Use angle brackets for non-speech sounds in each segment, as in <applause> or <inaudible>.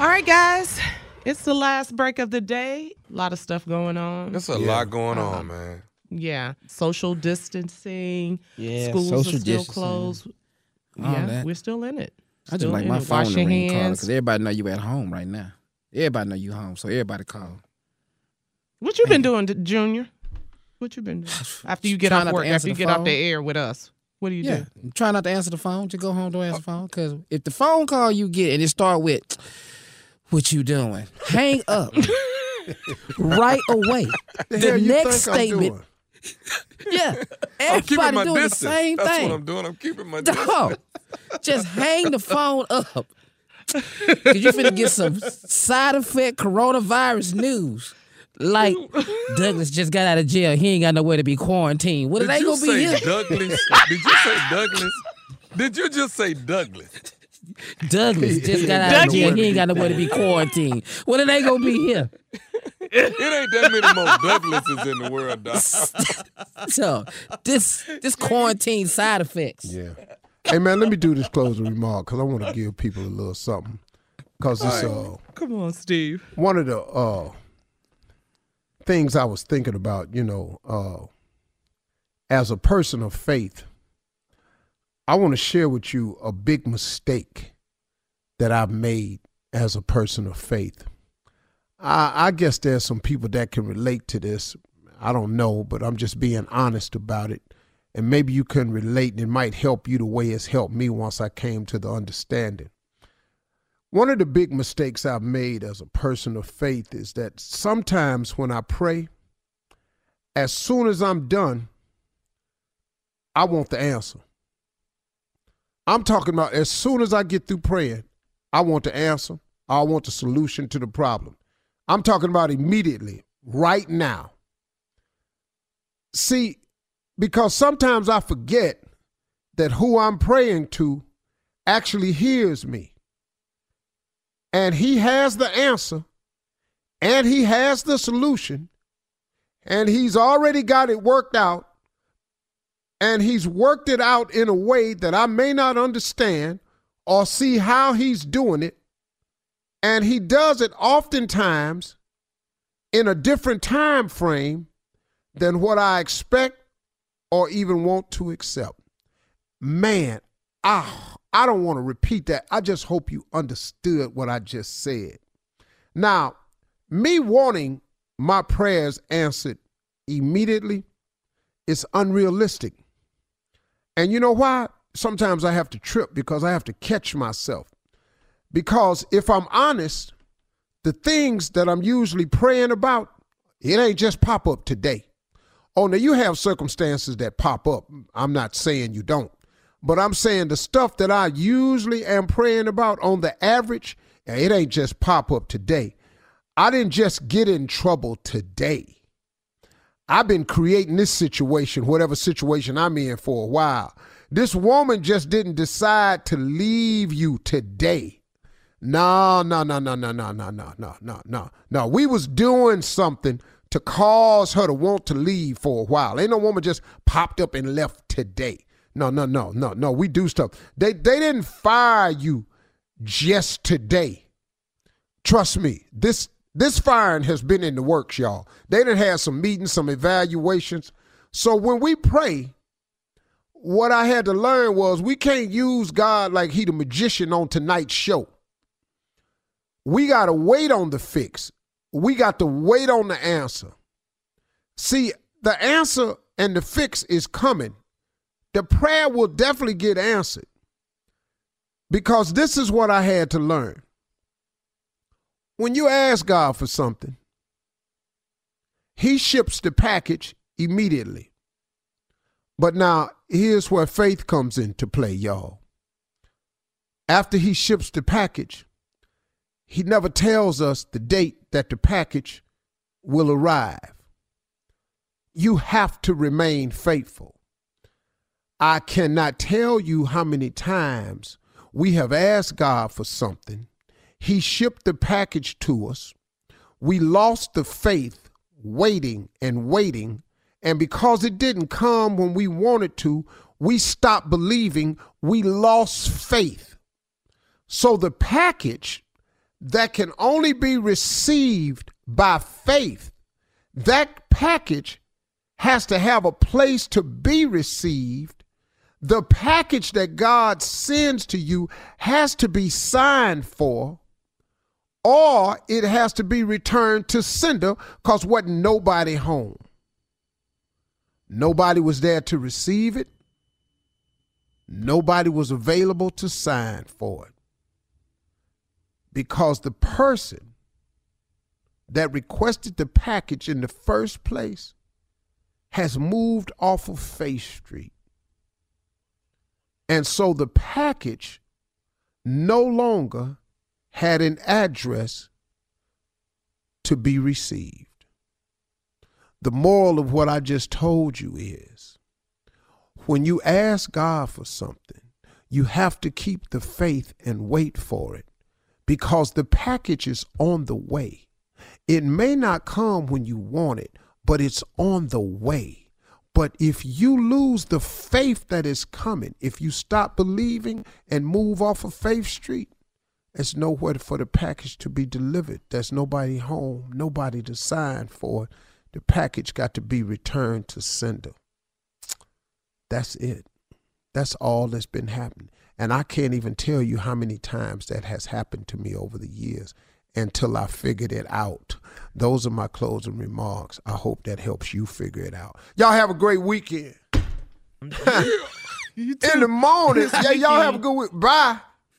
All right, guys. It's the last break of the day. A lot of stuff going on. There's a lot going uh, on, man. Yeah. Social distancing. Yeah, Schools social are still distancing. closed. All yeah, that. we're still in it. I just like my it. phone Wash to ring hands. because everybody know you at home right now. Everybody know you home, so everybody call. What you been doing, Junior? What you been doing <sighs> after you get off work? After you the get off the air with us, what do you do? Yeah, do? try not to answer the phone. Just go home, don't answer the uh, phone. Because if the phone call you get and it start with, "What you doing?" Hang up right away. The, The next statement, yeah, I'm everybody my doing distance. the same That's thing. what I'm doing. I'm keeping my distance. Dog, just hang the phone up. Cause you finna get some side effect coronavirus news. Like Douglas just got out of jail. He ain't got nowhere to be quarantined. What it ain't gonna be. Douglas? Did you say Douglas? Did you just say Douglas? Douglas <laughs> just got out of jail. He ain't got nowhere to be <laughs> quarantined. Well, are they gonna be here. It ain't that many more Douglases in the world, dog. <laughs> So this this quarantine side effects. Yeah. Hey man, let me do this closing remark because I want to give people a little something. Cause it's uh Come on, Steve. one of the uh things I was thinking about, you know, uh as a person of faith, I want to share with you a big mistake that I've made as a person of faith. I, I guess there's some people that can relate to this. I don't know, but I'm just being honest about it. And maybe you can relate and it might help you the way it's helped me once I came to the understanding. One of the big mistakes I've made as a person of faith is that sometimes when I pray, as soon as I'm done, I want the answer. I'm talking about as soon as I get through praying, I want the answer. I want the solution to the problem. I'm talking about immediately, right now. See, because sometimes I forget that who I'm praying to actually hears me. And he has the answer, and he has the solution, and he's already got it worked out, and he's worked it out in a way that I may not understand or see how he's doing it. And he does it oftentimes in a different time frame than what I expect or even want to accept. Man, ah, I don't want to repeat that. I just hope you understood what I just said. Now, me wanting my prayers answered immediately is unrealistic. And you know why? Sometimes I have to trip because I have to catch myself. Because if I'm honest, the things that I'm usually praying about, it ain't just pop up today. Oh, now you have circumstances that pop up. I'm not saying you don't. But I'm saying the stuff that I usually am praying about on the average, it ain't just pop up today. I didn't just get in trouble today. I've been creating this situation, whatever situation I'm in, for a while. This woman just didn't decide to leave you today. No, no, no, no, no, no, no, no, no, no, no. No, we was doing something to cause her to want to leave for a while. Ain't no woman just popped up and left today. No, no, no, no, no. We do stuff. They they didn't fire you just today. Trust me. This this firing has been in the works, y'all. They didn't have some meetings, some evaluations. So when we pray, what I had to learn was we can't use God like he the magician on tonight's show. We got to wait on the fix. We got to wait on the answer. See, the answer and the fix is coming the prayer will definitely get answered. Because this is what I had to learn. When you ask God for something, He ships the package immediately. But now, here's where faith comes into play, y'all. After He ships the package, He never tells us the date that the package will arrive. You have to remain faithful. I cannot tell you how many times we have asked God for something. He shipped the package to us. We lost the faith waiting and waiting. And because it didn't come when we wanted to, we stopped believing. We lost faith. So the package that can only be received by faith, that package has to have a place to be received the package that God sends to you has to be signed for or it has to be returned to sender because wasn't nobody home. Nobody was there to receive it. Nobody was available to sign for it. Because the person that requested the package in the first place has moved off of Faith Street and so the package no longer had an address to be received. The moral of what I just told you is when you ask God for something, you have to keep the faith and wait for it because the package is on the way. It may not come when you want it, but it's on the way. But if you lose the faith that is coming, if you stop believing and move off of Faith Street, there's nowhere for the package to be delivered. There's nobody home, nobody to sign for it. The package got to be returned to sender. That's it. That's all that's been happening. And I can't even tell you how many times that has happened to me over the years until I figured it out. Those are my closing remarks. I hope that helps you figure it out. Y'all have a great weekend. <laughs> In the morning. Yeah, y'all have a good week. Bye.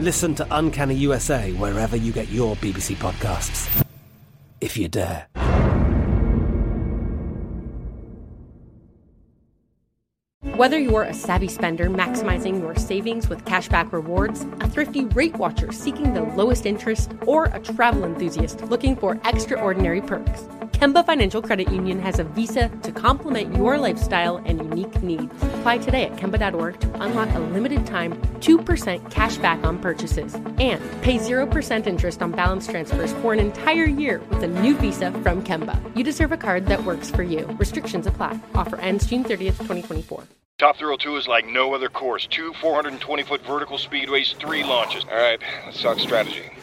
Listen to Uncanny USA wherever you get your BBC podcasts, if you dare. Whether you're a savvy spender maximizing your savings with cashback rewards, a thrifty rate watcher seeking the lowest interest, or a travel enthusiast looking for extraordinary perks, Kemba Financial Credit Union has a visa to complement your lifestyle and unique needs. Apply today at Kemba.org to unlock a limited time 2% cash back on purchases and pay 0% interest on balance transfers for an entire year with a new visa from Kemba. You deserve a card that works for you. Restrictions apply. Offer ends June 30th, 2024. Top Thrill 2 is like no other course. Two 420 foot vertical speedways, three launches. All right, let's talk strategy.